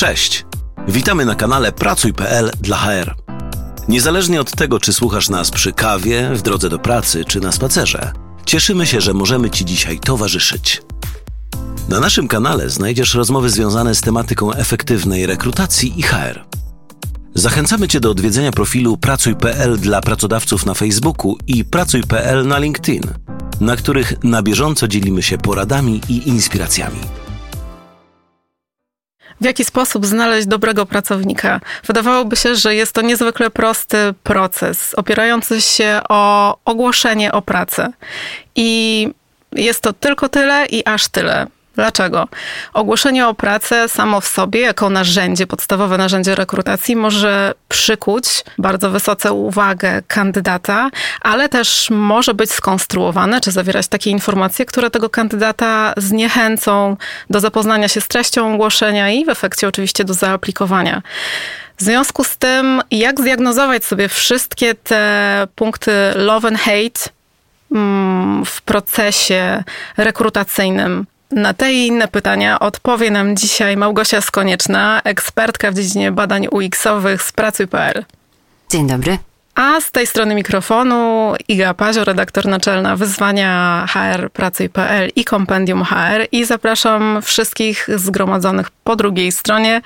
Cześć! Witamy na kanale Pracuj.pl dla HR. Niezależnie od tego, czy słuchasz nas przy kawie, w drodze do pracy czy na spacerze, cieszymy się, że możemy Ci dzisiaj towarzyszyć. Na naszym kanale znajdziesz rozmowy związane z tematyką efektywnej rekrutacji i HR. Zachęcamy Cię do odwiedzenia profilu Pracuj.pl dla pracodawców na Facebooku i Pracuj.pl na LinkedIn, na których na bieżąco dzielimy się poradami i inspiracjami. W jaki sposób znaleźć dobrego pracownika? Wydawałoby się, że jest to niezwykle prosty proces, opierający się o ogłoszenie o pracę. I jest to tylko tyle i aż tyle. Dlaczego? Ogłoszenie o pracę samo w sobie, jako narzędzie, podstawowe narzędzie rekrutacji, może przykuć bardzo wysoce uwagę kandydata, ale też może być skonstruowane, czy zawierać takie informacje, które tego kandydata zniechęcą do zapoznania się z treścią ogłoszenia i w efekcie oczywiście do zaaplikowania. W związku z tym, jak zdiagnozować sobie wszystkie te punkty love and hate mm, w procesie rekrutacyjnym na te i inne pytania odpowie nam dzisiaj Małgosia Skonieczna, ekspertka w dziedzinie badań UX-owych z Pracuj.pl. Dzień dobry. A z tej strony mikrofonu Iga Pazio, redaktor naczelna wyzwania HR Pracuj.pl i Kompendium HR i zapraszam wszystkich zgromadzonych po drugiej stronie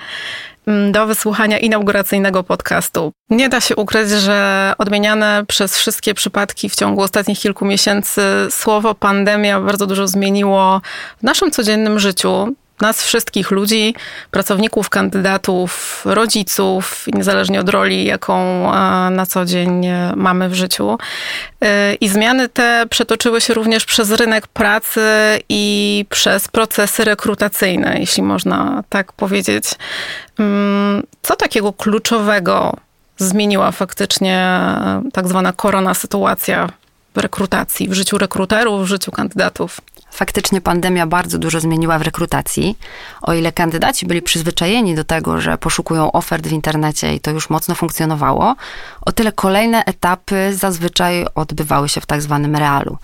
do wysłuchania inauguracyjnego podcastu. Nie da się ukryć, że odmieniane przez wszystkie przypadki w ciągu ostatnich kilku miesięcy słowo pandemia bardzo dużo zmieniło w naszym codziennym życiu nas wszystkich ludzi, pracowników, kandydatów, rodziców, niezależnie od roli, jaką e, na co dzień e, mamy w życiu. E, I zmiany te przetoczyły się również przez rynek pracy i przez procesy rekrutacyjne, jeśli można tak powiedzieć. Mm, co takiego kluczowego zmieniła faktycznie tak zwana korona sytuacja rekrutacji, w życiu rekruterów, w życiu kandydatów? Faktycznie pandemia bardzo dużo zmieniła w rekrutacji. O ile kandydaci byli przyzwyczajeni do tego, że poszukują ofert w internecie i to już mocno funkcjonowało, o tyle kolejne etapy zazwyczaj odbywały się w tak zwanym realu.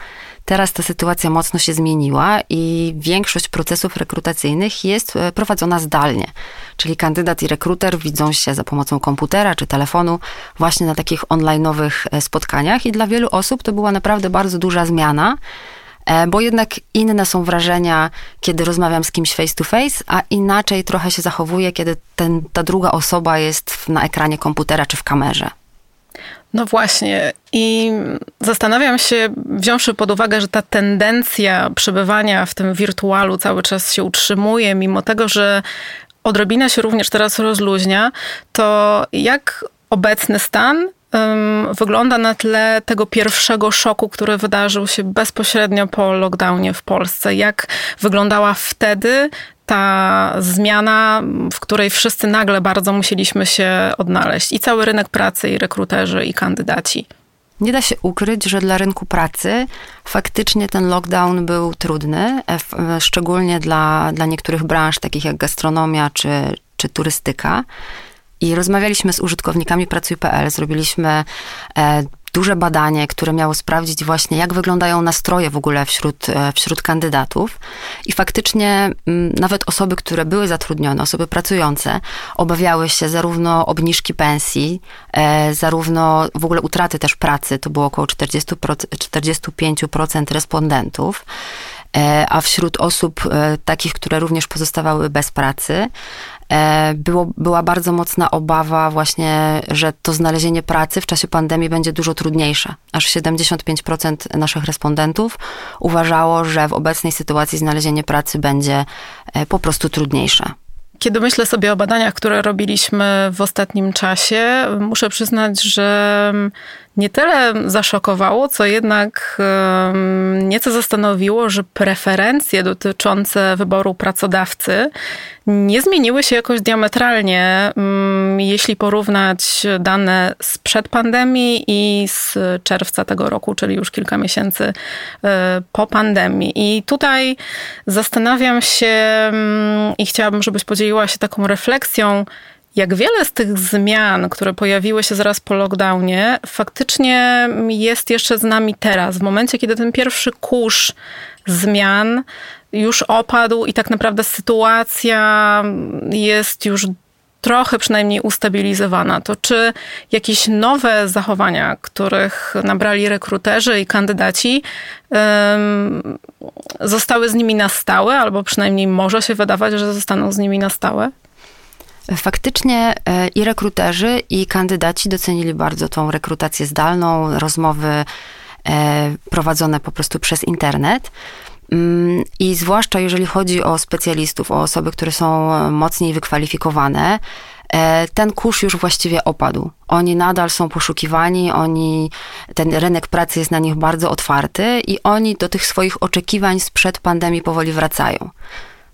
Teraz ta sytuacja mocno się zmieniła i większość procesów rekrutacyjnych jest e, prowadzona zdalnie. Czyli kandydat i rekruter widzą się za pomocą komputera czy telefonu właśnie na takich online'owych e, spotkaniach i dla wielu osób to była naprawdę bardzo duża zmiana. E, bo jednak inne są wrażenia, kiedy rozmawiam z kimś face to face, a inaczej trochę się zachowuje, kiedy ten, ta druga osoba jest na ekranie komputera czy w kamerze. No właśnie. I zastanawiam się, wziąwszy pod uwagę, że ta tendencja przebywania w tym wirtualu cały czas się utrzymuje, mimo tego, że odrobina się również teraz rozluźnia, to jak obecny stan wygląda na tle tego pierwszego szoku, który wydarzył się bezpośrednio po lockdownie w Polsce. Jak wyglądała wtedy ta zmiana, w której wszyscy nagle bardzo musieliśmy się odnaleźć i cały rynek pracy, i rekruterzy, i kandydaci. Nie da się ukryć, że dla rynku pracy faktycznie ten lockdown był trudny, e, e, szczególnie dla, dla niektórych branż, takich jak gastronomia czy, czy turystyka. I rozmawialiśmy z użytkownikami Pracuj.pl, zrobiliśmy e, duże badanie, które miało sprawdzić właśnie, jak wyglądają nastroje w ogóle wśród, e, wśród kandydatów. I faktycznie m, nawet osoby, które były zatrudnione, osoby pracujące, obawiały się zarówno obniżki pensji, e, zarówno w ogóle utraty też pracy, to było około 40, 45% respondentów. A wśród osób takich, które również pozostawały bez pracy, było, była bardzo mocna obawa właśnie, że to znalezienie pracy w czasie pandemii będzie dużo trudniejsze. Aż 75% naszych respondentów uważało, że w obecnej sytuacji znalezienie pracy będzie po prostu trudniejsze. Kiedy myślę sobie o badaniach, które robiliśmy w ostatnim czasie, muszę przyznać, że nie tyle zaszokowało, co jednak nieco zastanowiło, że preferencje dotyczące wyboru pracodawcy nie zmieniły się jakoś diametralnie, jeśli porównać dane sprzed pandemii i z czerwca tego roku, czyli już kilka miesięcy e, po pandemii. I tutaj zastanawiam się i chciałabym, żebyś podzieliła się taką refleksją, jak wiele z tych zmian, które pojawiły się zaraz po lockdownie, faktycznie jest jeszcze z nami teraz, w momencie, kiedy ten pierwszy kurz zmian już opadł i tak naprawdę sytuacja jest już trochę przynajmniej ustabilizowana, to czy jakieś nowe zachowania, których nabrali rekruterzy i kandydaci, zostały z nimi na stałe, albo przynajmniej może się wydawać, że zostaną z nimi na stałe? Faktycznie e, i rekruterzy, i kandydaci docenili bardzo tą rekrutację zdalną, rozmowy e, prowadzone po prostu przez internet. Mm, I zwłaszcza jeżeli chodzi o specjalistów, o osoby, które są mocniej wykwalifikowane, e, ten kurz już właściwie opadł. Oni nadal są poszukiwani, oni, ten rynek pracy jest na nich bardzo otwarty i oni do tych swoich oczekiwań sprzed pandemii powoli wracają.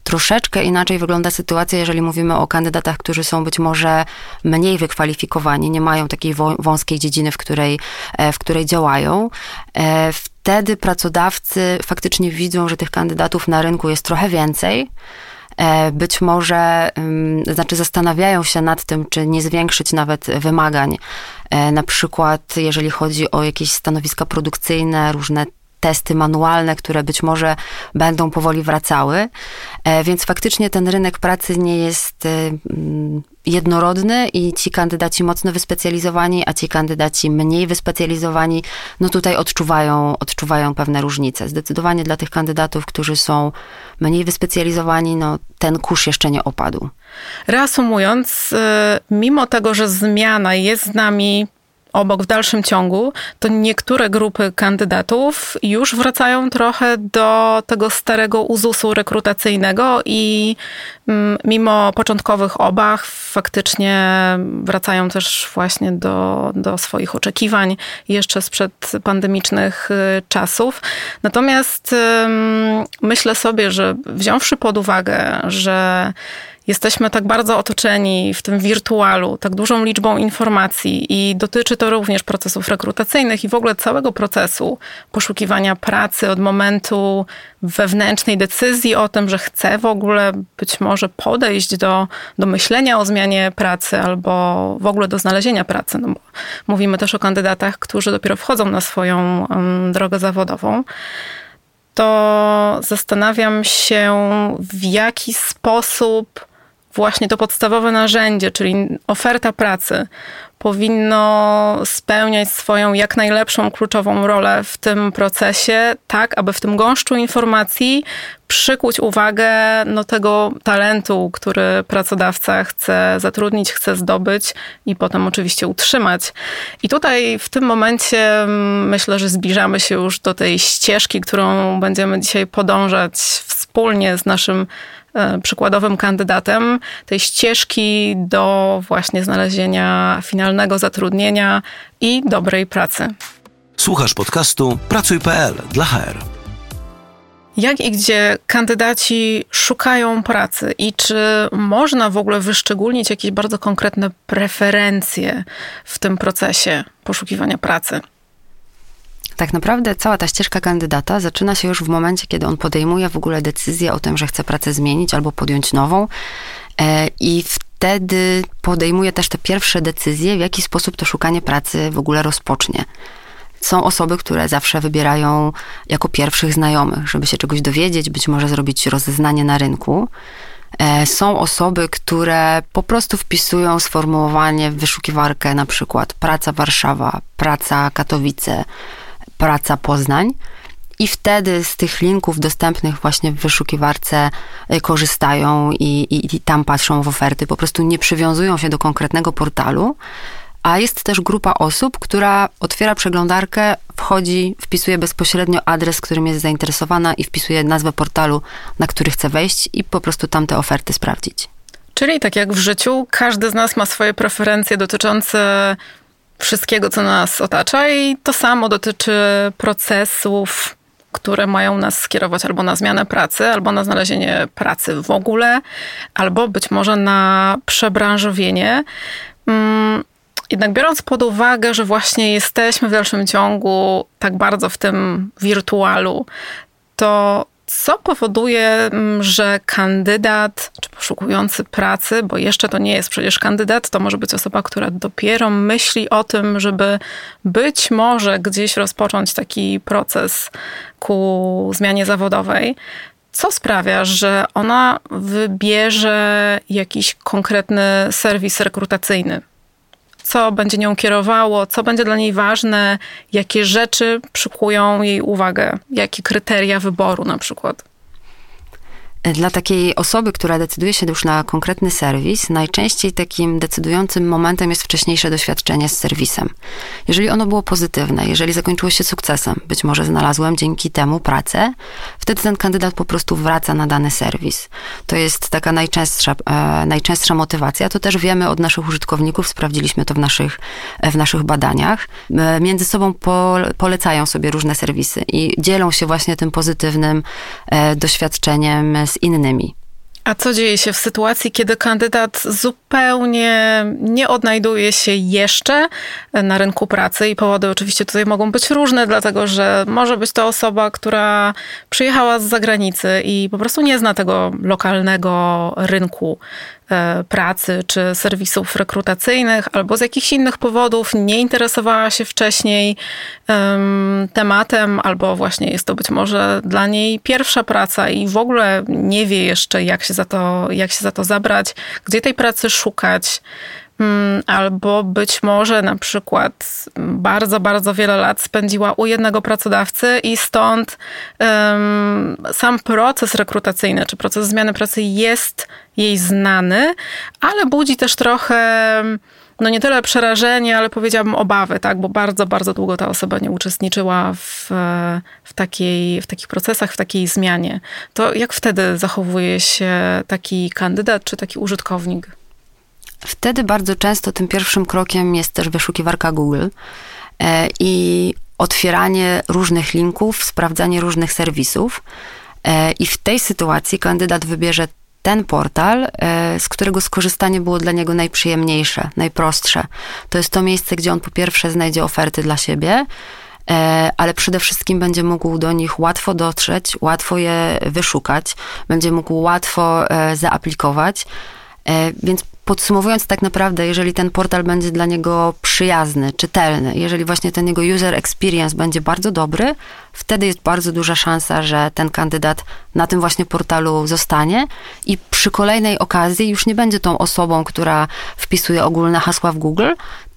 Troszeczkę inaczej wygląda sytuacja, jeżeli mówimy o kandydatach, którzy są być może mniej wykwalifikowani, nie mają takiej wąskiej dziedziny, w której, e, w której działają. E, wtedy pracodawcy faktycznie widzą, że tych kandydatów na rynku jest trochę więcej. E, być może, znaczy zastanawiają się nad tym, czy nie zwiększyć nawet wymagań. Na przykład, jeżeli chodzi o jakieś stanowiska produkcyjne, różne testy manualne, które być może będą powoli wracały. E, więc faktycznie ten rynek pracy nie jest e, mm, jednorodny i ci kandydaci mocno wyspecjalizowani, a ci kandydaci mniej wyspecjalizowani, no tutaj odczuwają, odczuwają pewne różnice. Zdecydowanie dla tych kandydatów, którzy są mniej wyspecjalizowani, no ten kurz jeszcze nie opadł. Reasumując, e, mimo tego, że zmiana jest z nami obok w dalszym ciągu, to niektóre grupy kandydatów już wracają trochę do tego starego uzusu rekrutacyjnego i mm, mimo początkowych obaw faktycznie wracają też właśnie do, do swoich oczekiwań jeszcze sprzed pandemicznych y, czasów. Natomiast myślę sobie, że wziąwszy pod uwagę, że jesteśmy tak bardzo otoczeni w tym wirtualu, tak dużą liczbą informacji i dotyczy to również procesów rekrutacyjnych i w ogóle całego procesu poszukiwania pracy od momentu wewnętrznej decyzji o tym, że chcę w ogóle być może podejść do, do myślenia o zmianie pracy albo w ogóle do znalezienia pracy. No mówimy też o kandydatach, którzy dopiero wchodzą na swoją drogę zawodową to zastanawiam się, w jaki sposób właśnie to podstawowe narzędzie, czyli oferta pracy, powinno spełniać swoją jak najlepszą kluczową rolę w tym procesie, tak aby w tym gąszczu informacji przykuć uwagę no, tego talentu, który pracodawca chce zatrudnić, chce zdobyć i potem oczywiście utrzymać. I tutaj w tym momencie mm, myślę, że zbliżamy się już do tej ścieżki, którą będziemy dzisiaj podążać wspólnie z naszym przykładowym kandydatem tej ścieżki do właśnie znalezienia finalnego zatrudnienia i dobrej pracy. Słuchasz podcastu Pracuj.pl dla HR. Jak i gdzie kandydaci szukają pracy i czy można w ogóle wyszczególnić jakieś bardzo konkretne preferencje w tym procesie poszukiwania pracy? Tak naprawdę cała ta ścieżka kandydata zaczyna się już w momencie, kiedy on podejmuje w ogóle decyzję o tym, że chce pracę zmienić albo podjąć nową. E, I wtedy podejmuje też te pierwsze decyzje, w jaki sposób to szukanie pracy w ogóle rozpocznie. Są osoby, które zawsze wybierają jako pierwszych znajomych, żeby się czegoś dowiedzieć, być może zrobić rozeznanie na rynku. E, są osoby, które po prostu wpisują sformułowanie w wyszukiwarkę, na przykład praca Warszawa, praca Katowice, praca Poznań. I wtedy z tych linków dostępnych właśnie w wyszukiwarce y, korzystają i, i, i, tam patrzą w oferty. Po prostu nie przywiązują się do konkretnego portalu. A jest też grupa osób, która otwiera przeglądarkę, wchodzi, wpisuje bezpośrednio adres, którym jest zainteresowana i wpisuje nazwę portalu, na który chce wejść i po prostu tam te oferty sprawdzić. Czyli tak jak w życiu, każdy z nas ma swoje preferencje dotyczące wszystkiego, co nas otacza, i to samo dotyczy procesów, które mają nas skierować albo na zmianę pracy, albo na znalezienie pracy w ogóle, albo być może na przebranżowienie. Mm, jednak biorąc pod uwagę, że właśnie jesteśmy w dalszym ciągu tak bardzo w tym wirtualu, to Co powoduje, mm, że kandydat czy poszukujący pracy, bo jeszcze to nie jest przecież kandydat, to może być osoba, która dopiero myśli o tym, żeby być może gdzieś rozpocząć taki proces ku zmianie zawodowej. Co sprawia, że ona wybierze jakiś konkretny serwis rekrutacyjny? Co będzie nią kierowało, co będzie dla niej ważne, jakie rzeczy przykują jej uwagę, jakie kryteria wyboru na przykład? Dla takiej osoby, która decyduje się już na konkretny serwis, najczęściej takim decydującym momentem jest wcześniejsze doświadczenie z serwisem. Jeżeli ono było pozytywne, jeżeli zakończyło się sukcesem, być może znalazłem dzięki temu pracę, wtedy ten kandydat po prostu wraca na dany serwis. To jest taka najczęstsza, e, najczęstsza motywacja. To też wiemy od naszych użytkowników, sprawdziliśmy to w naszych, w naszych badaniach. E, między sobą po, polecają sobie różne serwisy i dzielą się właśnie tym pozytywnym e, doświadczeniem z innymi. A co dzieje się w sytuacji, kiedy kandydat zupełnie nie odnajduje się jeszcze na rynku pracy? I powody oczywiście tutaj mogą być różne, dlatego że może być to osoba, która przyjechała z zagranicy i po prostu nie zna tego lokalnego rynku pracy czy serwisów rekrutacyjnych, albo z jakichś innych powodów nie interesowała się wcześniej um, tematem, albo właśnie jest to być może dla niej pierwsza praca i w ogóle nie wie jeszcze, jak się za to, jak się za to zabrać, gdzie tej pracy szukać. Mm, albo być może na przykład bardzo, bardzo wiele lat spędziła u jednego pracodawcy i stąd um, sam proces rekrutacyjny czy proces zmiany pracy jest jej znany, ale budzi też trochę no nie tyle przerażenie, ale powiedziałabym obawy, tak? bo bardzo, bardzo długo ta osoba nie uczestniczyła w, w, takiej, w takich procesach, w takiej zmianie. To jak wtedy zachowuje się taki kandydat czy taki użytkownik? Wtedy bardzo często tym pierwszym krokiem jest też wyszukiwarka Google e, i otwieranie różnych linków, sprawdzanie różnych serwisów. E, I w tej sytuacji kandydat wybierze ten portal, e, z którego skorzystanie było dla niego najprzyjemniejsze, najprostsze. To jest to miejsce, gdzie on po pierwsze znajdzie oferty dla siebie, ale przede wszystkim będzie mógł do nich łatwo dotrzeć, łatwo je wyszukać, będzie mógł łatwo zaaplikować. Więc Podsumowując, tak naprawdę, jeżeli ten portal będzie dla niego przyjazny, czytelny, jeżeli właśnie ten jego user experience będzie bardzo dobry, wtedy jest bardzo duża szansa, że ten kandydat na tym właśnie portalu zostanie i przy kolejnej okazji już nie będzie tą osobą, która wpisuje ogólne hasła w Google,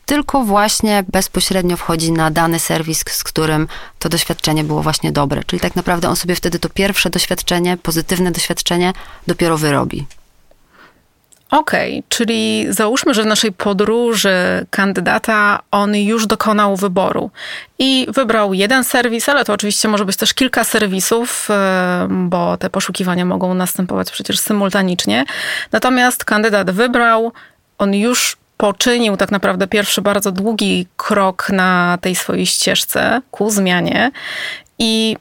tylko właśnie bezpośrednio wchodzi na dany serwis, z którym to doświadczenie było właśnie dobre. Czyli tak naprawdę on sobie wtedy to pierwsze doświadczenie, pozytywne doświadczenie dopiero wyrobi. Okej, okay, czyli załóżmy, że w naszej podróży kandydata on już dokonał wyboru i wybrał jeden serwis, ale to oczywiście może być też kilka serwisów, e, bo te poszukiwania mogą następować przecież symultanicznie. Natomiast kandydat wybrał, on już poczynił tak naprawdę pierwszy bardzo długi krok na tej swojej ścieżce ku zmianie i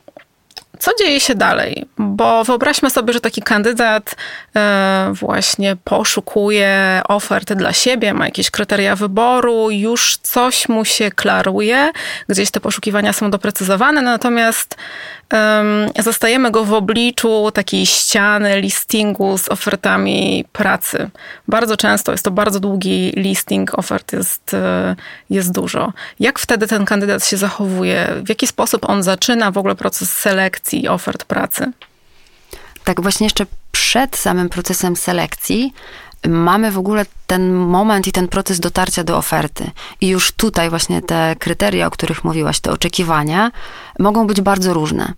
co dzieje się dalej? Bo wyobraźmy sobie, że taki kandydat e, właśnie poszukuje oferty dla siebie, ma jakieś kryteria wyboru, już coś mu się klaruje, gdzieś te poszukiwania są doprecyzowane, natomiast zostajemy go w obliczu takiej ściany listingu z ofertami pracy. Bardzo często jest to bardzo długi listing, ofert jest, e, jest dużo. Jak wtedy ten kandydat się zachowuje? W jaki sposób on zaczyna w ogóle proces selekcji ofert pracy? Tak, właśnie jeszcze przed samym procesem selekcji mamy w ogóle ten moment i ten proces dotarcia do oferty. I już tutaj właśnie te kryteria, o których mówiłaś, te oczekiwania, mogą być bardzo różne.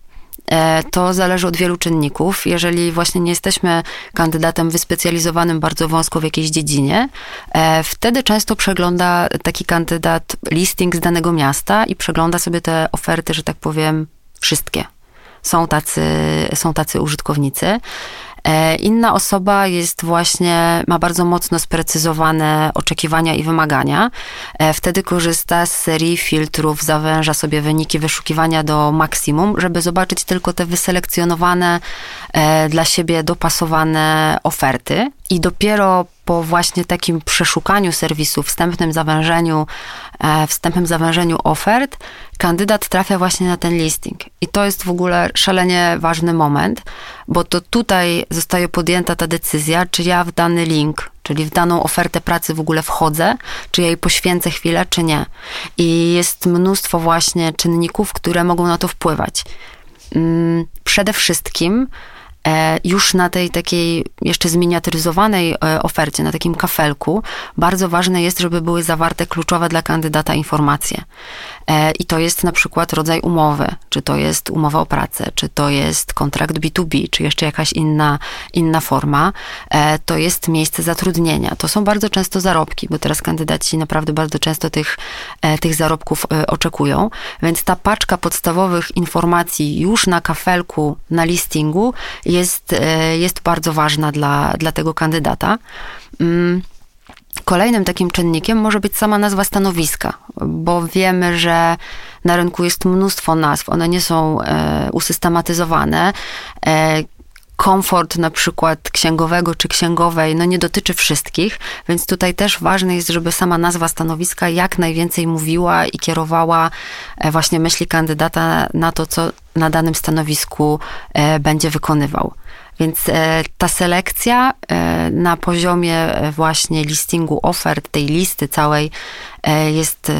E, to zależy od wielu czynników. Jeżeli właśnie nie jesteśmy kandydatem wyspecjalizowanym bardzo wąsko w jakiejś dziedzinie, e, wtedy często przegląda taki kandydat listing z danego miasta i przegląda sobie te oferty, że tak powiem, wszystkie. Są tacy, są tacy użytkownicy. E, inna osoba jest właśnie, ma bardzo mocno sprecyzowane oczekiwania i wymagania. E, wtedy korzysta z serii filtrów, zawęża sobie wyniki wyszukiwania do maksimum, żeby zobaczyć tylko te wyselekcjonowane, e, dla siebie dopasowane oferty. I dopiero po właśnie takim przeszukaniu serwisu, wstępnym zawężeniu, e, wstępnym zawężeniu ofert, kandydat trafia właśnie na ten listing. I to jest w ogóle szalenie ważny moment, bo to tutaj zostaje podjęta ta decyzja, czy ja w dany link, czyli w daną ofertę pracy w ogóle wchodzę, czy ja jej poświęcę chwilę, czy nie. I jest mnóstwo właśnie czynników, które mogą na to wpływać. Mm, przede wszystkim już na tej takiej jeszcze zminiaturyzowanej e, ofercie, na takim kafelku, bardzo ważne jest, żeby były zawarte kluczowe dla kandydata informacje. E, I to jest na przykład rodzaj umowy, czy to jest umowa o pracę, czy to jest kontrakt B2B, czy jeszcze jakaś inna, inna forma. To jest miejsce zatrudnienia. To są bardzo często zarobki, bo teraz kandydaci naprawdę bardzo często tych, tych zarobków oczekują. Więc ta paczka podstawowych informacji już na kafelku, na listingu jest, e, jest bardzo ważna dla, dla tego kandydata. Mm, kolejnym takim czynnikiem może być sama nazwa stanowiska, bo wiemy, że na rynku jest mnóstwo nazw, one nie są e, usystematyzowane. E, komfort na przykład księgowego czy księgowej no nie dotyczy wszystkich, więc tutaj też ważne jest, żeby sama nazwa stanowiska jak najwięcej mówiła i kierowała e, właśnie myśli kandydata na to, co na danym stanowisku e, będzie wykonywał. Więc e, ta selekcja e, na poziomie właśnie listingu ofert, tej listy całej jest,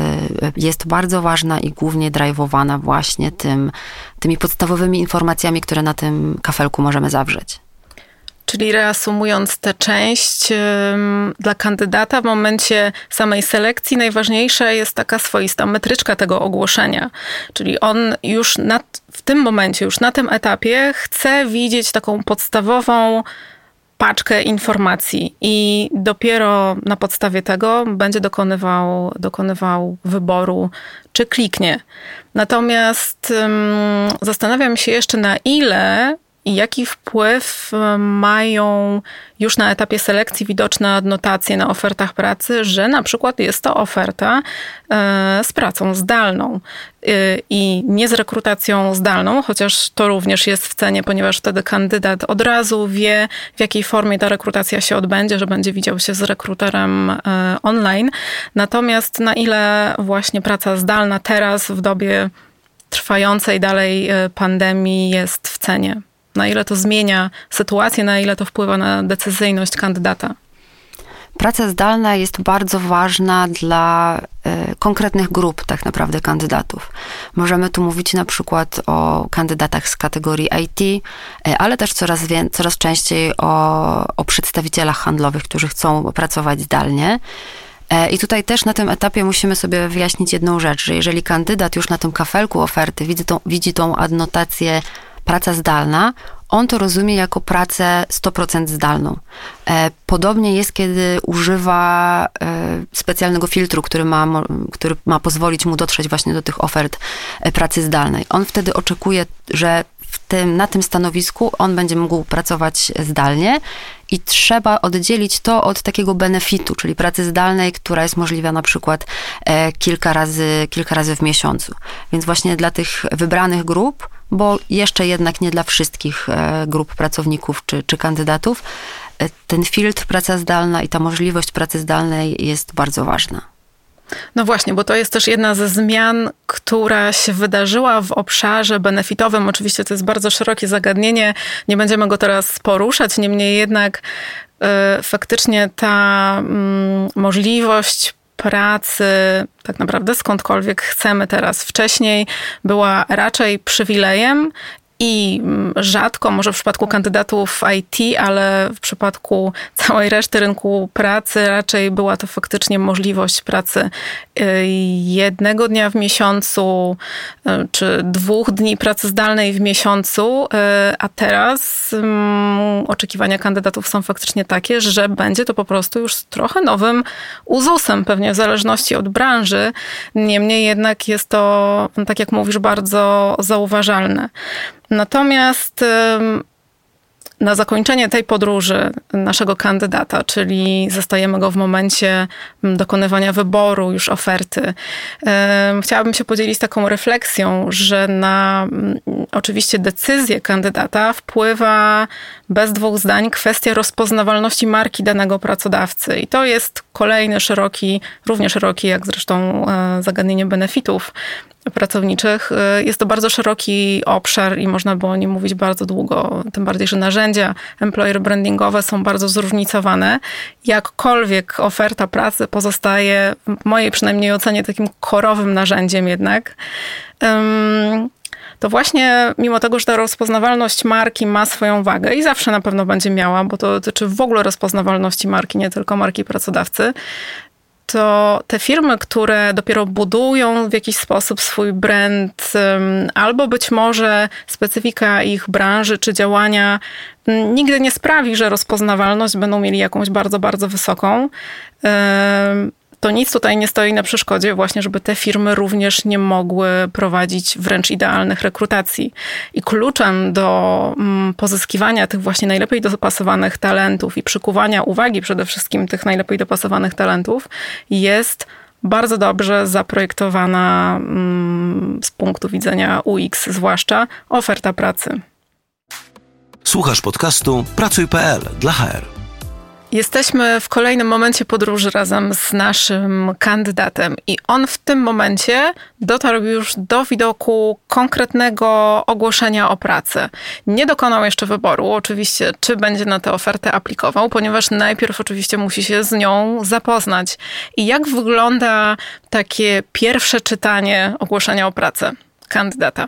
jest bardzo ważna i głównie driveowana właśnie tym, tymi podstawowymi informacjami, które na tym kafelku możemy zawrzeć. Czyli reasumując tę część, dla kandydata w momencie samej selekcji najważniejsza jest taka swoista metryczka tego ogłoszenia. Czyli on już na, w tym momencie, już na tym etapie chce widzieć taką podstawową paczkę informacji i dopiero na podstawie tego będzie dokonywał, dokonywał wyboru, czy kliknie. Natomiast um, zastanawiam się jeszcze, na ile i jaki wpływ e, mają już na etapie selekcji widoczne adnotacje na ofertach pracy, że na przykład jest to oferta e, z pracą zdalną e, i nie z rekrutacją zdalną, chociaż to również jest w cenie, ponieważ wtedy kandydat od razu wie, w jakiej formie ta rekrutacja się odbędzie, że będzie widział się z rekruterem online. Natomiast na ile właśnie praca zdalna teraz w dobie trwającej dalej pandemii jest w cenie? Na ile to zmienia sytuację, na ile to wpływa na decyzyjność kandydata? Praca zdalna jest bardzo ważna dla y, konkretnych grup, tak naprawdę, kandydatów. Możemy tu mówić na przykład o kandydatach z kategorii IT, y, e, ale też coraz, wie, coraz częściej o, o przedstawicielach handlowych, którzy chcą pracować zdalnie. I tutaj też na tym etapie musimy sobie wyjaśnić jedną rzecz, że jeżeli kandydat już na tym kafelku oferty widzi tą, widzi tą adnotację praca zdalna, on to rozumie jako pracę 100% zdalną. E, podobnie jest, kiedy używa e, specjalnego filtru, który ma, który ma pozwolić mu dotrzeć właśnie do tych ofert e, pracy zdalnej. On wtedy oczekuje, że w tym, na tym stanowisku on będzie mógł pracować zdalnie i trzeba oddzielić to od takiego benefitu, czyli pracy zdalnej, która jest możliwa na przykład kilka razy, kilka razy w miesiącu. Więc właśnie dla tych wybranych grup bo jeszcze jednak nie dla wszystkich e, grup pracowników czy, czy kandydatów. E, ten filtr praca zdalna i ta możliwość pracy zdalnej jest bardzo ważna. No właśnie, bo to jest też jedna ze zmian, która się wydarzyła w obszarze benefitowym. Oczywiście to jest bardzo szerokie zagadnienie, nie będziemy go teraz poruszać, niemniej jednak e, faktycznie ta mm, możliwość pracy tak naprawdę skądkolwiek chcemy teraz. Wcześniej była raczej przywilejem i mm, rzadko, może w przypadku kandydatów IT, ale w przypadku całej reszty rynku pracy raczej była to faktycznie możliwość pracy y, jednego dnia w miesiącu, y, czy dwóch dni pracy zdalnej w miesiącu, y, a teraz mm, oczekiwania kandydatów są faktycznie takie, że będzie to po prostu już trochę nowym uzusem, pewnie w zależności od branży. Niemniej jednak jest to, tak jak mówisz, bardzo zauważalne. Natomiast na zakończenie tej podróży naszego kandydata, czyli zostajemy go w momencie dokonywania wyboru, już oferty, chciałabym się podzielić taką refleksją, że na oczywiście decyzję kandydata wpływa bez dwóch zdań kwestia rozpoznawalności marki danego pracodawcy. I to jest kolejny szeroki, równie szeroki jak zresztą e, zagadnienie benefitów pracowniczych. Y, jest to bardzo szeroki obszar i można było o nim mówić bardzo długo, tym bardziej, że narzędzia employer brandingowe są bardzo zróżnicowane. Jakkolwiek oferta pracy pozostaje, w mojej przynajmniej ocenie, takim korowym narzędziem jednak. To właśnie, mimo tego, że ta rozpoznawalność marki ma swoją wagę i zawsze na pewno będzie miała, bo to dotyczy w ogóle rozpoznawalności marki, nie tylko marki pracodawcy, to te firmy, które dopiero budują w jakiś sposób swój brand, albo być może specyfika ich branży czy działania nigdy nie sprawi, że rozpoznawalność będą mieli jakąś bardzo, bardzo wysoką to nic tutaj nie stoi na przeszkodzie właśnie, żeby te firmy również nie mogły prowadzić wręcz idealnych rekrutacji. I kluczem do mm, pozyskiwania tych właśnie najlepiej dopasowanych talentów i przykuwania uwagi przede wszystkim tych najlepiej dopasowanych talentów jest bardzo dobrze zaprojektowana mm, z punktu widzenia UX, zwłaszcza oferta pracy. Słuchasz podcastu Pracuj.pl dla HR. Jesteśmy w kolejnym momencie podróży razem z naszym kandydatem, i on w tym momencie dotarł już do widoku konkretnego ogłoszenia o pracę. Nie dokonał jeszcze wyboru, oczywiście, czy będzie na tę ofertę aplikował, ponieważ najpierw oczywiście musi się z nią zapoznać. I jak wygląda takie pierwsze czytanie ogłoszenia o pracę kandydata?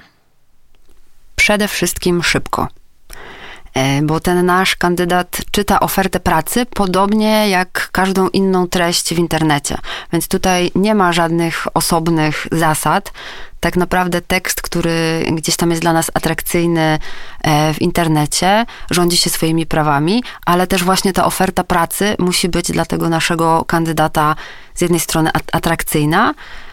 Przede wszystkim szybko bo ten nasz kandydat czyta ofertę pracy podobnie jak każdą inną treść w internecie. Więc tutaj nie ma żadnych osobnych zasad. Tak naprawdę tekst, który gdzieś tam jest dla nas atrakcyjny e, w internecie, rządzi się swoimi prawami, ale też właśnie ta oferta pracy musi być dla tego naszego kandydata z jednej strony atrakcyjna, E,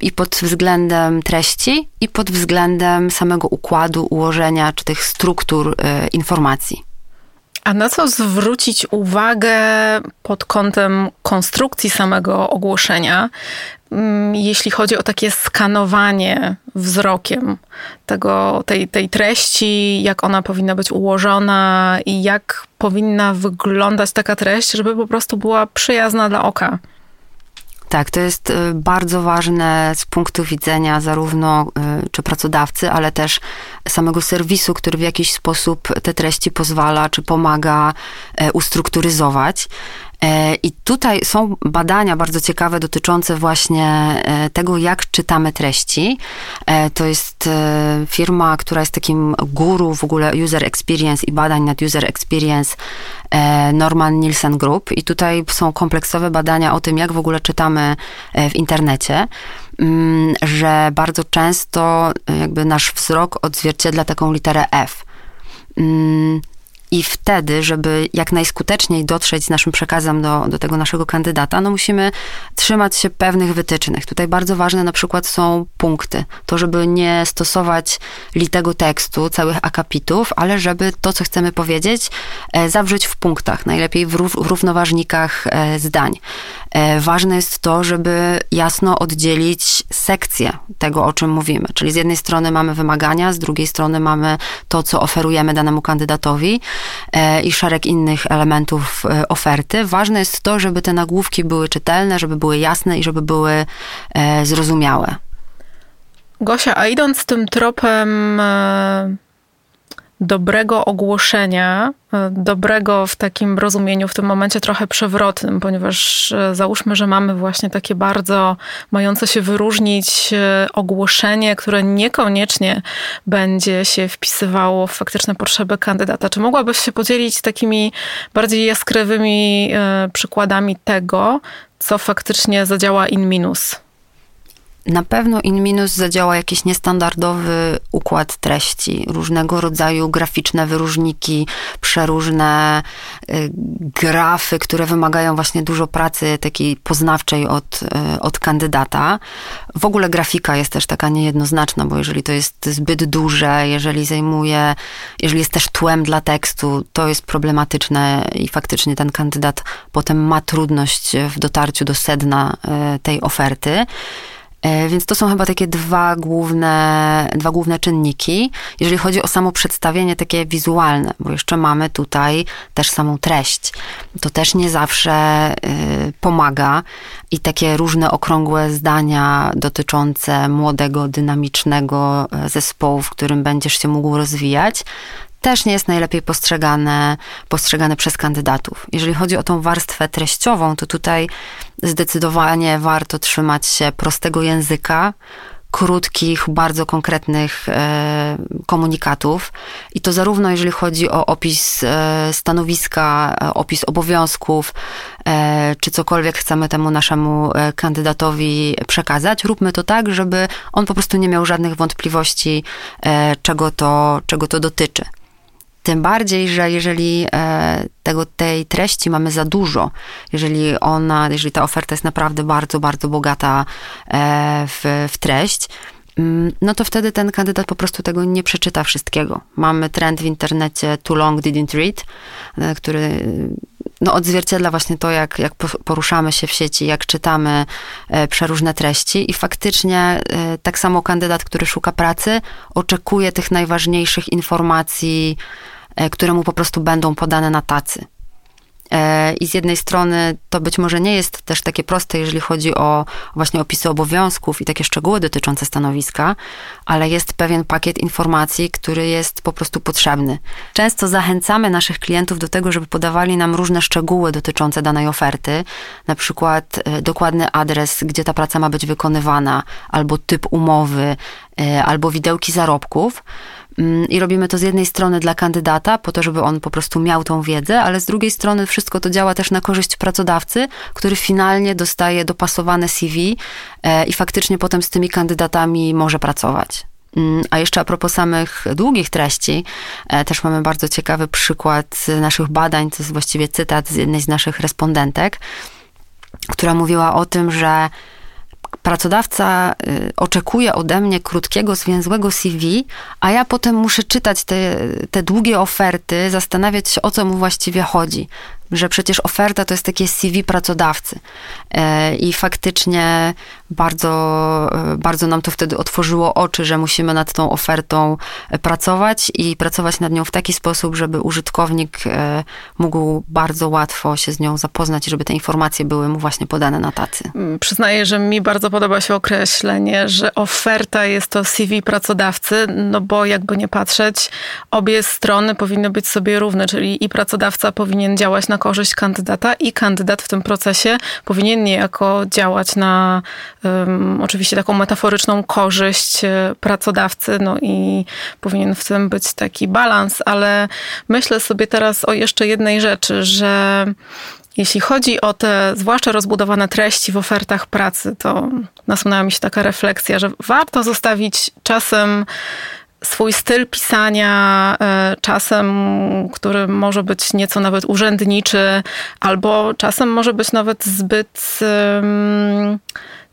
i pod względem treści, i pod względem samego układu, ułożenia czy tych struktur e, informacji. A na co zwrócić uwagę pod kątem konstrukcji samego ogłoszenia, mm, jeśli chodzi o takie skanowanie wzrokiem tego, tej, tej treści, jak ona powinna być ułożona i jak powinna wyglądać taka treść, żeby po prostu była przyjazna dla oka? Tak, to jest y, bardzo ważne z punktu widzenia zarówno y, czy pracodawcy, ale też samego serwisu, który w jakiś sposób te treści pozwala czy pomaga e, ustrukturyzować. E, I tutaj są badania bardzo ciekawe dotyczące właśnie e, tego, jak czytamy treści. E, to jest firma, która jest takim guru w ogóle user experience i badań nad user experience Norman Nielsen Group. I tutaj są kompleksowe badania o tym, jak w ogóle czytamy w internecie mm, że bardzo często jakby nasz wzrok odzwierciedla taką literę F. I wtedy, żeby jak najskuteczniej dotrzeć z naszym przekazem do, do tego naszego kandydata, no musimy trzymać się pewnych wytycznych. Tutaj bardzo ważne na przykład są punkty. To, żeby nie stosować litego tekstu, całych akapitów, ale żeby to, co chcemy powiedzieć, e, zawrzeć w punktach, najlepiej w, w równoważnikach e, zdań. E, ważne jest to, żeby jasno oddzielić sekcje tego, o czym mówimy. Czyli z jednej strony mamy wymagania, z drugiej strony mamy to, co oferujemy danemu kandydatowi e, i szereg innych elementów e, oferty. Ważne jest to, żeby te nagłówki były czytelne, żeby były jasne i żeby były zrozumiałe. Gosia, a idąc tym tropem dobrego ogłoszenia, e, dobrego w takim rozumieniu, w tym momencie trochę przewrotnym, ponieważ e, załóżmy, że mamy właśnie takie bardzo mające się wyróżnić e, ogłoszenie, które niekoniecznie będzie się wpisywało w faktyczne potrzeby kandydata. Czy mogłabyś się podzielić takimi bardziej jaskrawymi przykładami tego, co faktycznie zadziała in minus? Na pewno in minus zadziała jakiś niestandardowy układ treści, różnego rodzaju graficzne wyróżniki, przeróżne y, grafy, które wymagają właśnie dużo pracy takiej poznawczej od, y, od kandydata. W ogóle grafika jest też taka niejednoznaczna, bo jeżeli to jest zbyt duże, jeżeli zajmuje, jeżeli jest też tłem dla tekstu, to jest problematyczne i faktycznie ten kandydat potem ma trudność w dotarciu do sedna y, tej oferty. E, więc to są chyba takie dwa główne, dwa główne czynniki, jeżeli chodzi o samo przedstawienie takie wizualne, bo jeszcze mamy tutaj też samą treść. To też nie zawsze y, pomaga i takie różne okrągłe zdania dotyczące młodego, dynamicznego e, zespołu, w którym będziesz się mógł rozwijać, też nie jest najlepiej postrzegane, postrzegane przez kandydatów. Jeżeli chodzi o tą warstwę treściową, to tutaj zdecydowanie warto trzymać się prostego języka, krótkich, bardzo konkretnych e, komunikatów. I to zarówno jeżeli chodzi o opis e, stanowiska, e, opis obowiązków, czy cokolwiek chcemy temu naszemu kandydatowi przekazać, róbmy to tak, żeby on po prostu nie miał żadnych wątpliwości, czego, to, czego to dotyczy. Tym bardziej, że jeżeli e, tego, tej treści mamy za dużo, jeżeli ona, jeżeli ta oferta jest naprawdę bardzo, bardzo bogata e, w, w treść, mm, no to wtedy ten kandydat po prostu tego nie przeczyta wszystkiego. Mamy trend w internecie too long didn't read, e, który no, odzwierciedla właśnie to, jak, jak poruszamy się w sieci, jak czytamy przeróżne treści i faktycznie tak samo kandydat, który szuka pracy, oczekuje tych najważniejszych informacji, które mu po prostu będą podane na tacy. E, I z jednej strony to być może nie jest też takie proste, jeżeli chodzi o właśnie opisy obowiązków i takie szczegóły dotyczące stanowiska, ale jest pewien pakiet informacji, który jest po prostu potrzebny. Często zachęcamy naszych klientów do tego, żeby podawali nam różne szczegóły dotyczące danej oferty, na przykład e, dokładny adres, gdzie ta praca ma być wykonywana, albo typ umowy, e, albo widełki zarobków. Mm, I robimy to z jednej strony dla kandydata, po to, żeby on po prostu miał tą wiedzę, ale z drugiej strony wszystko to działa też na korzyść pracodawcy, który finalnie dostaje dopasowane CV e, i faktycznie potem z tymi kandydatami może pracować. Mm, a jeszcze a propos samych długich treści, e, też mamy bardzo ciekawy przykład naszych badań, to jest właściwie cytat z jednej z naszych respondentek, która mówiła o tym, że pracodawca y, oczekuje ode mnie krótkiego, zwięzłego CV, a ja potem muszę czytać te, te długie oferty, zastanawiać się, o co mu właściwie chodzi że przecież oferta to jest takie CV pracodawcy. E, I faktycznie bardzo, e, bardzo nam to wtedy otworzyło oczy, że musimy nad tą ofertą pracować i pracować nad nią w taki sposób, żeby użytkownik e, mógł bardzo łatwo się z nią zapoznać i żeby te informacje były mu właśnie podane na tacy. Mm, przyznaję, że mi bardzo podoba się określenie, że oferta jest to CV pracodawcy, no bo jakby nie patrzeć, obie strony powinny być sobie równe, czyli i pracodawca powinien działać na korzyść kandydata i kandydat w tym procesie powinien niejako działać na um, oczywiście taką metaforyczną korzyść e, pracodawcy, no i powinien w tym być taki balans, ale myślę sobie teraz o jeszcze jednej rzeczy, że jeśli chodzi o te zwłaszcza rozbudowane treści w ofertach pracy, to nasunęła mi się taka refleksja, że warto zostawić czasem swój styl pisania e, czasem, który może być nieco nawet urzędniczy, albo czasem może być nawet zbyt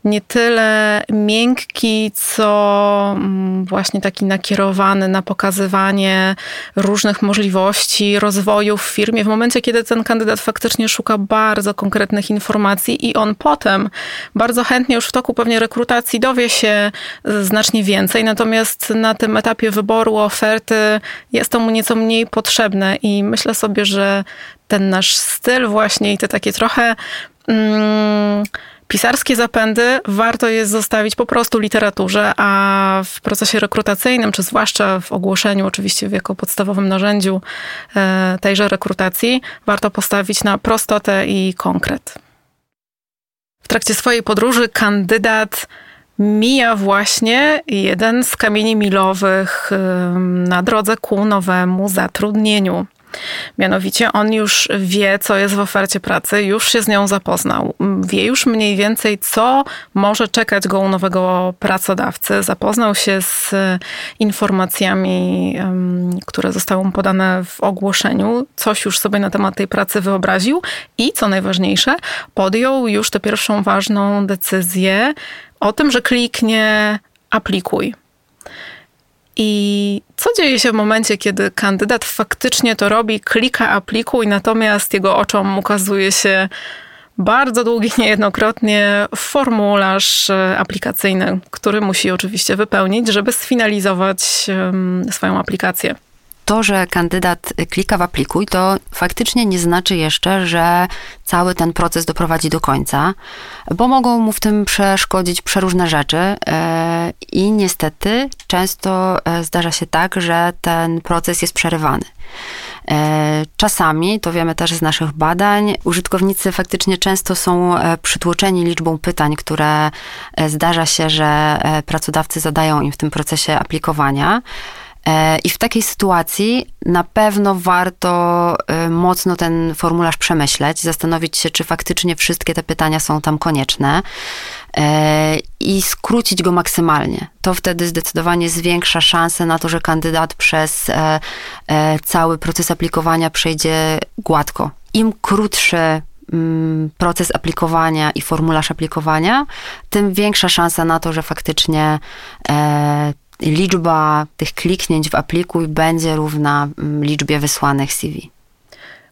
nie tyle miękki, co mm, właśnie taki nakierowany na pokazywanie różnych możliwości rozwoju w firmie w momencie, kiedy ten kandydat faktycznie szuka bardzo konkretnych informacji i on potem bardzo chętnie już w toku pewnie rekrutacji dowie się znacznie więcej, natomiast na tym etapie wyboru oferty jest to mu nieco mniej potrzebne i myślę sobie, że ten nasz styl właśnie i te takie trochę mm, Pisarskie zapędy warto jest zostawić po prostu literaturze, a w procesie rekrutacyjnym, czy zwłaszcza w ogłoszeniu, oczywiście jako podstawowym narzędziu e, tejże rekrutacji, warto postawić na prostotę i konkret. W trakcie swojej podróży kandydat mija właśnie jeden z kamieni milowych na drodze ku nowemu zatrudnieniu. Mianowicie on już wie, co jest w ofercie pracy, już się z nią zapoznał, wie już mniej więcej, co może czekać go u nowego pracodawcy, zapoznał się z informacjami, które zostały mu podane w ogłoszeniu, coś już sobie na temat tej pracy wyobraził i, co najważniejsze, podjął już tę pierwszą ważną decyzję o tym, że kliknie aplikuj. I co dzieje się w momencie, kiedy kandydat faktycznie to robi, klika aplikuj, natomiast jego oczom ukazuje się bardzo długi, niejednokrotnie formularz e, aplikacyjny, który musi oczywiście wypełnić, żeby sfinalizować swoją aplikację to, że kandydat klika w aplikuj, to faktycznie nie znaczy jeszcze, że cały ten proces doprowadzi do końca, bo mogą mu w tym przeszkodzić przeróżne rzeczy e, i niestety często e, zdarza się tak, że ten proces jest przerywany. E, czasami, to wiemy też z naszych badań, użytkownicy faktycznie często są przytłoczeni liczbą pytań, które zdarza się, że pracodawcy zadają im w tym procesie aplikowania. E, I w takiej sytuacji na pewno warto e, mocno ten formularz przemyśleć, zastanowić się, czy faktycznie wszystkie te pytania są tam konieczne e, i skrócić go maksymalnie. To wtedy zdecydowanie zwiększa szanse na to, że kandydat przez cały proces aplikowania przejdzie gładko. Im krótszy mm, proces aplikowania i formularz aplikowania, tym większa szansa na to, że faktycznie liczba tych kliknięć w aplikuj będzie równa mm, liczbie wysłanych CV.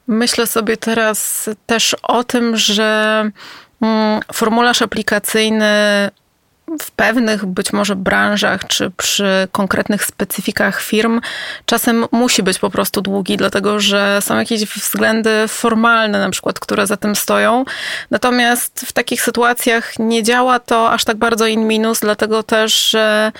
Myślę sobie teraz też o tym, że mm, formularz aplikacyjny w pewnych być może branżach czy przy konkretnych specyfikach firm czasem musi być po prostu długi, dlatego że są jakieś względy formalne, na przykład, które za tym stoją. Natomiast w takich sytuacjach nie działa to aż tak bardzo in minus, dlatego też, że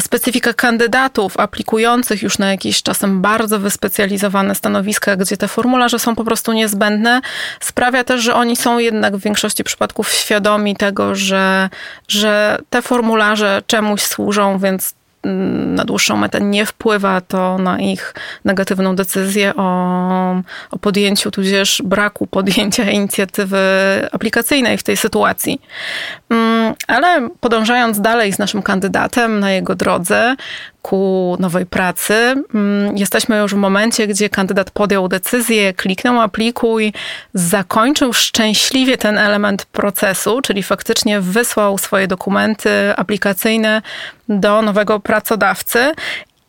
specyfika kandydatów aplikujących już na jakieś czasem bardzo wyspecjalizowane stanowiska, gdzie te formularze są po prostu niezbędne, sprawia też, że oni są jednak w większości przypadków świadomi tego, że, że te formularze czemuś służą, więc na dłuższą metę nie wpływa to na ich negatywną decyzję o, o podjęciu, tudzież braku podjęcia inicjatywy aplikacyjnej w tej sytuacji. Mm, ale podążając dalej z naszym kandydatem na jego drodze, ku nowej pracy. Mm, jesteśmy już w momencie, gdzie kandydat podjął decyzję, kliknął aplikuj, zakończył szczęśliwie ten element procesu, czyli faktycznie wysłał swoje dokumenty aplikacyjne do nowego pracodawcy.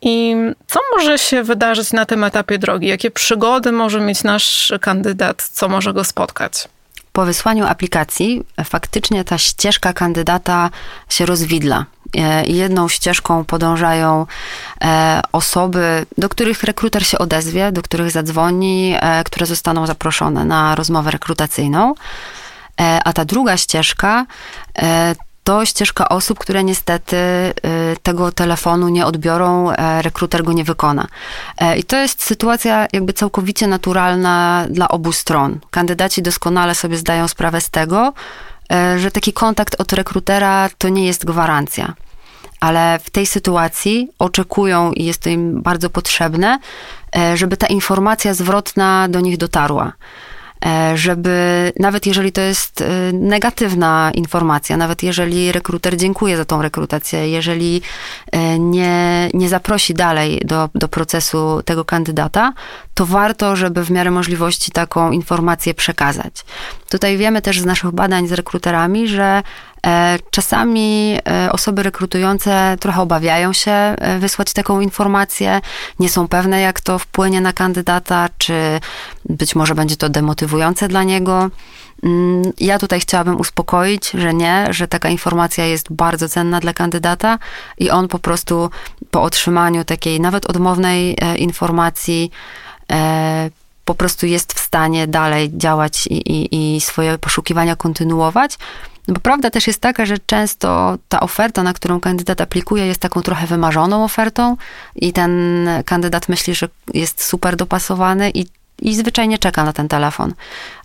I co może się wydarzyć na tym etapie drogi? Jakie przygody może mieć nasz kandydat? Co może go spotkać? Po wysłaniu aplikacji faktycznie ta ścieżka kandydata się rozwidla. E, jedną ścieżką podążają e, osoby, do których rekruter się odezwie, do których zadzwoni, e, które zostaną zaproszone na rozmowę rekrutacyjną. A ta druga ścieżka to ścieżka osób, które niestety tego telefonu nie odbiorą, rekruter go nie wykona. I to jest sytuacja jakby całkowicie naturalna dla obu stron. Kandydaci doskonale sobie zdają sprawę z tego, E, że taki kontakt od rekrutera to nie jest gwarancja. Ale w tej sytuacji oczekują i jest to im bardzo potrzebne, e, żeby ta informacja zwrotna do nich dotarła. E, żeby nawet jeżeli to jest e, negatywna informacja, nawet jeżeli rekruter dziękuję za tą rekrutację, jeżeli e, nie, nie zaprosi dalej do, do procesu tego kandydata, to warto, żeby w miarę możliwości taką informację przekazać. Tutaj wiemy też z naszych badań z rekruterami, że czasami e, osoby rekrutujące trochę obawiają się e, wysłać taką informację, nie są pewne, jak to wpłynie na kandydata, czy być może będzie to demotywujące dla niego. Mm, ja tutaj chciałabym uspokoić, że nie, że taka informacja jest bardzo cenna dla kandydata i on po prostu po otrzymaniu takiej nawet odmownej informacji po prostu jest w stanie dalej działać i, i, i swoje poszukiwania kontynuować. No bo prawda też jest taka, że często ta oferta, na którą kandydat aplikuje, jest taką trochę wymarzoną ofertą i ten kandydat myśli, że jest super dopasowany i i zwyczajnie czeka na ten telefon.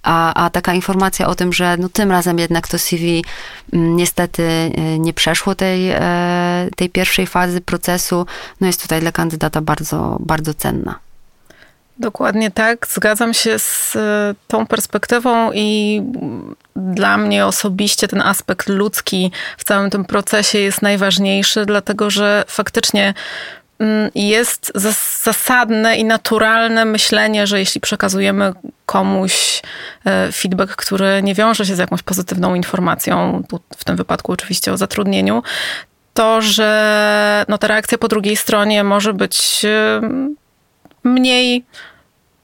A, a taka informacja o tym, że no tym razem jednak to CV mm, niestety y, nie przeszło tej, e, tej pierwszej fazy procesu, no jest tutaj dla kandydata bardzo, bardzo cenna. Dokładnie tak. Zgadzam się z e, tą perspektywą i dla mnie osobiście ten aspekt ludzki w całym tym procesie jest najważniejszy, dlatego że faktycznie mm, jest zasadne i naturalne myślenie, że jeśli przekazujemy komuś e, feedback, który nie wiąże się z jakąś pozytywną informacją, w tym wypadku oczywiście o zatrudnieniu, to, że no, ta reakcja po drugiej stronie może być mniej,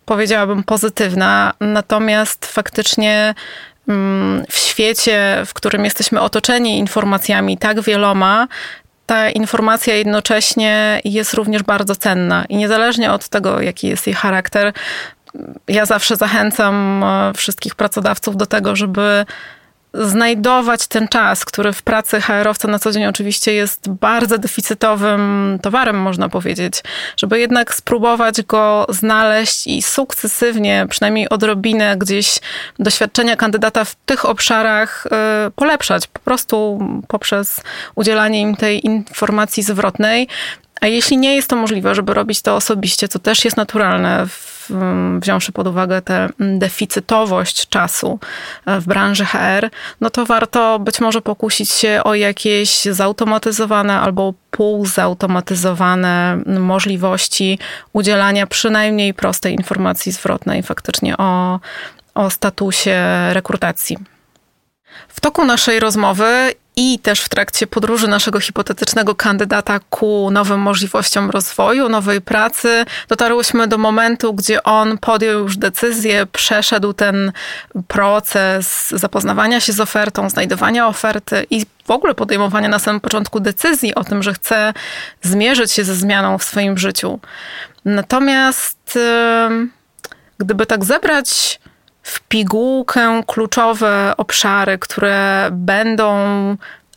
powiedziałabym, pozytywna. Natomiast faktycznie mm, w świecie, w którym jesteśmy otoczeni informacjami tak wieloma, ta informacja jednocześnie jest również bardzo cenna i niezależnie od tego, jaki jest jej charakter, ja zawsze zachęcam e, wszystkich pracodawców do tego, żeby znajdować ten czas, który w pracy HR-owca na co dzień oczywiście jest bardzo deficytowym towarem, można powiedzieć, żeby jednak spróbować go znaleźć i sukcesywnie, przynajmniej odrobinę gdzieś doświadczenia kandydata w tych obszarach y, polepszać, po prostu poprzez udzielanie im tej informacji zwrotnej. A jeśli nie jest to możliwe, żeby robić to osobiście, co też jest naturalne w wziąwszy pod uwagę tę deficytowość czasu e, w branży HR, no to warto być może pokusić się o jakieś zautomatyzowane albo półzautomatyzowane możliwości udzielania przynajmniej prostej informacji zwrotnej faktycznie o, o statusie rekrutacji. W toku naszej rozmowy i też w trakcie podróży naszego hipotetycznego kandydata ku nowym możliwościom rozwoju, nowej pracy, dotarłyśmy do momentu, gdzie on podjął już decyzję, przeszedł ten proces zapoznawania się z ofertą, znajdowania oferty i w ogóle podejmowania na samym początku decyzji o tym, że chce zmierzyć się ze zmianą w swoim życiu. Natomiast gdyby tak zebrać w pigułkę kluczowe obszary, które będą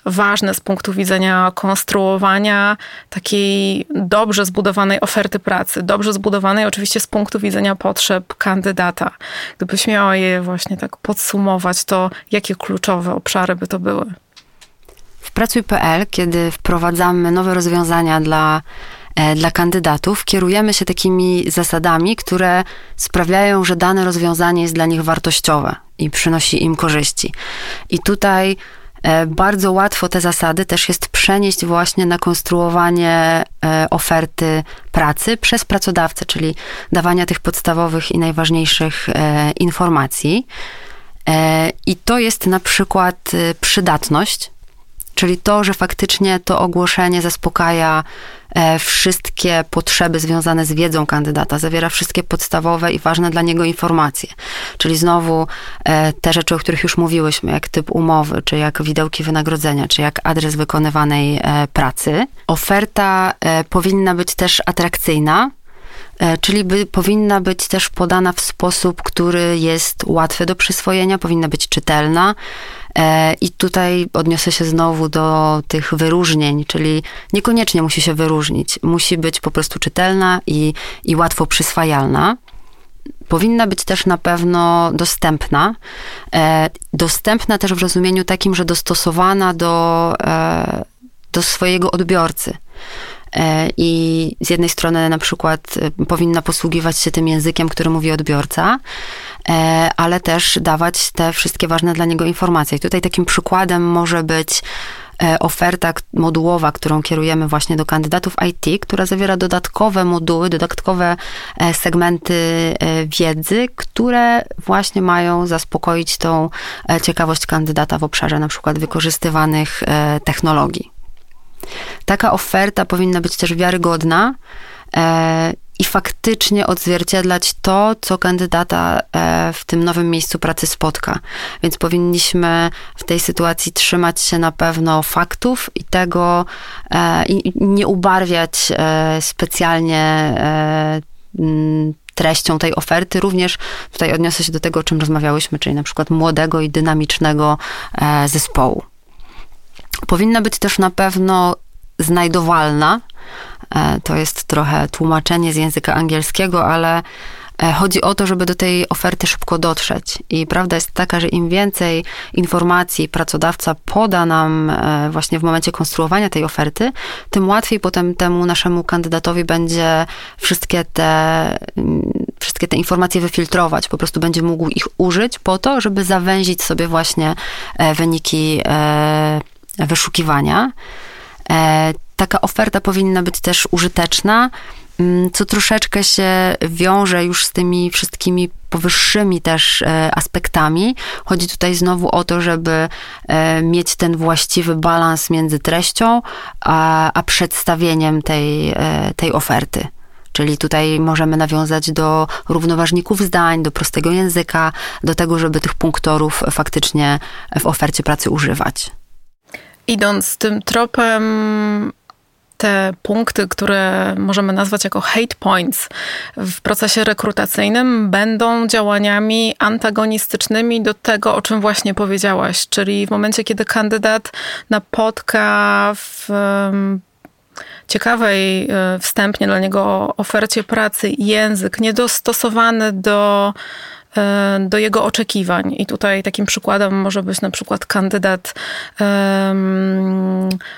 ważne z punktu widzenia konstruowania takiej dobrze zbudowanej oferty pracy, dobrze zbudowanej oczywiście z punktu widzenia potrzeb kandydata. Gdybyś miała je właśnie tak podsumować, to jakie kluczowe obszary by to były? W Pracuj.pl, kiedy wprowadzamy nowe rozwiązania dla dla kandydatów, kierujemy się takimi zasadami, które sprawiają, że dane rozwiązanie jest dla nich wartościowe i przynosi im korzyści. I tutaj e, bardzo łatwo te zasady też jest przenieść właśnie na konstruowanie e, oferty pracy przez pracodawcę, czyli dawania tych podstawowych i najważniejszych informacji. I to jest na przykład przydatność, czyli to, że faktycznie to ogłoszenie zaspokaja E, wszystkie potrzeby związane z wiedzą kandydata, zawiera wszystkie podstawowe i ważne dla niego informacje. Czyli znowu e, te rzeczy, o których już mówiłyśmy, jak typ umowy, czy jak widełki wynagrodzenia, czy jak adres wykonywanej e, pracy. Oferta powinna być też atrakcyjna, czyli by, powinna być też podana w sposób, który jest łatwy do przyswojenia, powinna być czytelna, I tutaj odniosę się znowu do tych wyróżnień, czyli niekoniecznie musi się wyróżnić, musi być po prostu czytelna i, i łatwo przyswajalna. Powinna być też na pewno dostępna. E, dostępna też w rozumieniu takim, że dostosowana do, e, do swojego odbiorcy. I z jednej strony na przykład powinna posługiwać się tym językiem, który mówi odbiorca, E, ale też dawać te wszystkie ważne dla niego informacje. I tutaj takim przykładem może być e, oferta modułowa, którą kierujemy właśnie do kandydatów IT, która zawiera dodatkowe moduły, dodatkowe e, segmenty wiedzy, które właśnie mają zaspokoić tą ciekawość kandydata w obszarze na przykład wykorzystywanych technologii. Taka oferta powinna być też wiarygodna i faktycznie odzwierciedlać to, co kandydata e, w tym nowym miejscu pracy spotka. Więc powinniśmy w tej sytuacji trzymać się na pewno faktów i tego e, i nie ubarwiać e, specjalnie treścią tej oferty. Również tutaj odniosę się do tego, o czym rozmawiałyśmy, czyli na przykład młodego i dynamicznego zespołu. Powinna być też na pewno znajdowalna, E, to jest trochę tłumaczenie z języka angielskiego, ale E, chodzi o to, żeby do tej oferty szybko dotrzeć. I prawda jest taka, że im więcej informacji pracodawca poda nam e, właśnie w momencie konstruowania tej oferty, tym łatwiej potem temu naszemu kandydatowi będzie wszystkie te, mm, wszystkie te informacje wyfiltrować. Po prostu będzie mógł ich użyć po to, żeby zawęzić sobie właśnie wyniki wyszukiwania. Taka oferta powinna być też użyteczna Mm, co troszeczkę się wiąże już z tymi wszystkimi powyższymi też e, aspektami. Chodzi tutaj znowu o to, żeby e, mieć ten właściwy balans między treścią a, a przedstawieniem tej, e, tej oferty. Czyli tutaj możemy nawiązać do równoważników zdań, do prostego języka, do tego, żeby tych punktorów faktycznie w ofercie pracy używać. Idąc tym tropem, te punkty, które możemy nazwać jako hate points w procesie rekrutacyjnym, będą działaniami antagonistycznymi do tego, o czym właśnie powiedziałaś. Czyli w momencie, kiedy kandydat napotka w ciekawej e, wstępnie dla niego ofercie pracy język niedostosowany do do jego oczekiwań. I tutaj takim przykładem może być na przykład kandydat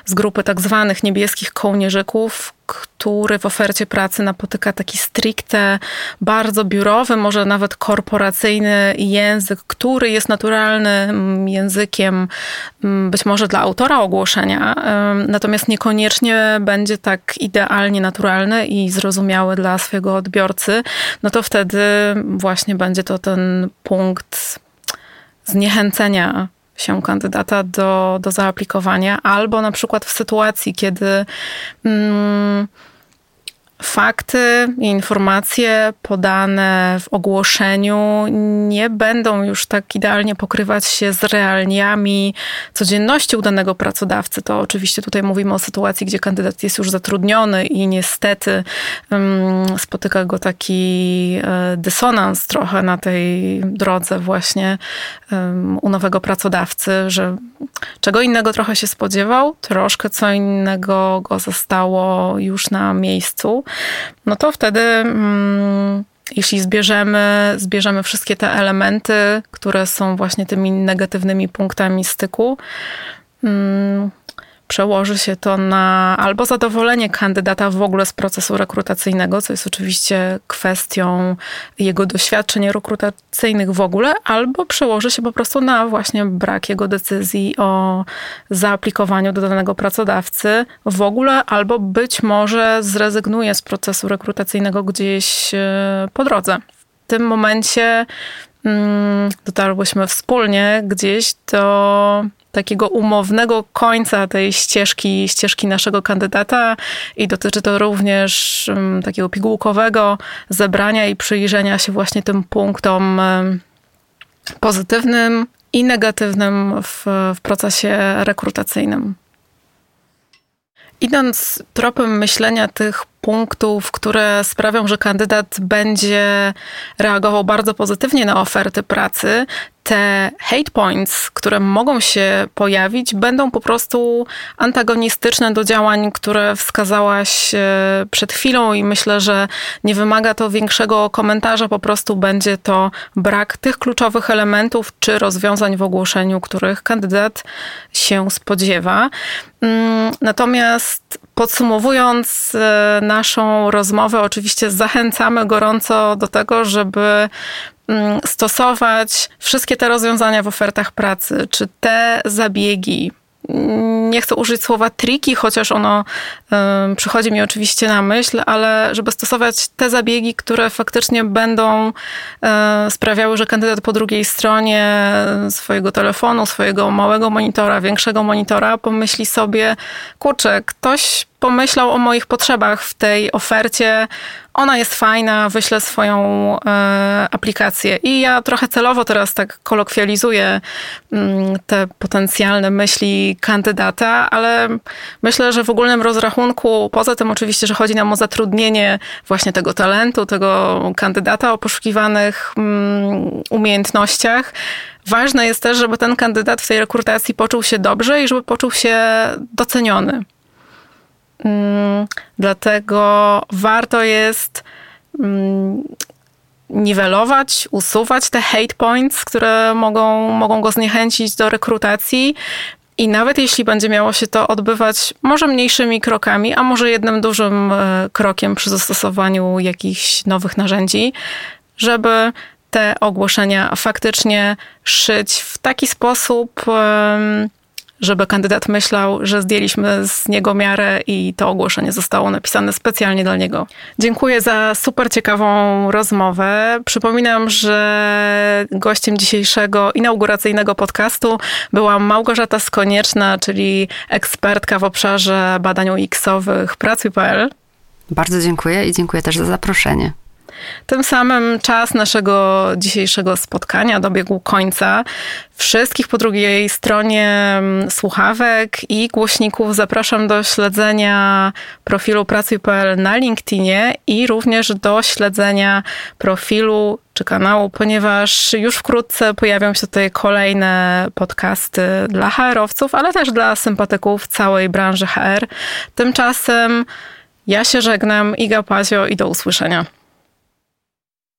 z grupy tak zwanych niebieskich kołnierzyków, który w ofercie pracy napotyka taki stricte, bardzo biurowy, może nawet korporacyjny język, który jest naturalnym językiem mm, być może dla autora ogłoszenia, natomiast niekoniecznie będzie tak idealnie naturalny i zrozumiały dla swojego odbiorcy, no to wtedy właśnie będzie to ten punkt zniechęcenia się kandydata do, do zaaplikowania, albo na przykład w sytuacji, kiedy mm, fakty i informacje podane w ogłoszeniu nie będą już tak idealnie pokrywać się z realiami codzienności u danego pracodawcy. To oczywiście tutaj mówimy o sytuacji, gdzie kandydat jest już zatrudniony i niestety um, spotyka go taki e, dysonans trochę na tej drodze właśnie um, u nowego pracodawcy, że czego innego trochę się spodziewał, troszkę co innego go zostało już na miejscu no to wtedy, mm, jeśli zbierzemy, zbierzemy wszystkie te elementy, które są właśnie tymi negatywnymi punktami styku, mm, przełoży się to na albo zadowolenie kandydata w ogóle z procesu rekrutacyjnego, co jest oczywiście kwestią jego doświadczeń rekrutacyjnych w ogóle, albo przełoży się po prostu na właśnie brak jego decyzji o zaaplikowaniu do danego pracodawcy w ogóle, albo być może zrezygnuje z procesu rekrutacyjnego gdzieś e, po drodze. W tym momencie dotarłyśmy wspólnie gdzieś do takiego umownego końca tej ścieżki, ścieżki naszego kandydata i dotyczy to również um, takiego pigułkowego zebrania i przyjrzenia się właśnie tym punktom um, pozytywnym i negatywnym w, w procesie rekrutacyjnym. Idąc tropem myślenia tych punktów, które sprawią, że kandydat będzie reagował bardzo pozytywnie na oferty pracy, te hate points, które mogą się pojawić, będą po prostu antagonistyczne do działań, które wskazałaś e, przed chwilą, i myślę, że nie wymaga to większego komentarza, po prostu będzie to brak tych kluczowych elementów czy rozwiązań w ogłoszeniu, których kandydat się spodziewa. Mm, natomiast podsumowując e, naszą rozmowę, oczywiście zachęcamy gorąco do tego, żeby Mm, stosować wszystkie te rozwiązania w ofertach pracy, czy te zabiegi, nie chcę użyć słowa triki, chociaż ono y, przychodzi mi oczywiście na myśl, ale żeby stosować te zabiegi, które faktycznie będą y, sprawiały, że kandydat po drugiej stronie swojego telefonu, swojego małego monitora, większego monitora pomyśli sobie, kurczę, ktoś pomyślał o moich potrzebach w tej ofercie. Ona jest fajna, wyślę swoją e, aplikację. I ja trochę celowo teraz tak kolokwializuję mm, te potencjalne myśli kandydata, ale myślę, że w ogólnym rozrachunku, poza tym oczywiście, że chodzi nam o zatrudnienie właśnie tego talentu, tego kandydata o poszukiwanych mm, umiejętnościach, ważne jest też, żeby ten kandydat w tej rekrutacji poczuł się dobrze i żeby poczuł się doceniony. Mm, dlatego warto jest mm, niwelować, usuwać te hate points, które mogą, mogą go zniechęcić do rekrutacji. I nawet jeśli będzie miało się to odbywać może mniejszymi krokami, a może jednym dużym e, krokiem przy zastosowaniu jakichś nowych narzędzi, żeby te ogłoszenia faktycznie szyć w taki sposób, żeby kandydat myślał, że zdjęliśmy z niego miarę i to ogłoszenie zostało napisane specjalnie dla niego. Dziękuję za super ciekawą rozmowę. Przypominam, że gościem dzisiejszego inauguracyjnego podcastu była Małgorzata Skonieczna, czyli ekspertka w obszarze badań UX-owych Pracuj.pl. Bardzo dziękuję i dziękuję też za zaproszenie. Tym samym czas naszego dzisiejszego spotkania dobiegł końca. Wszystkich po drugiej stronie mm, słuchawek i głośników zapraszam do śledzenia profilu Pracuj.pl na LinkedInie i również do śledzenia profilu czy kanału, ponieważ już wkrótce pojawią się tutaj kolejne podcasty dla HR-owców, ale też dla sympatyków całej branży HR. Tymczasem ja się żegnam, Iga Pazio i do usłyszenia.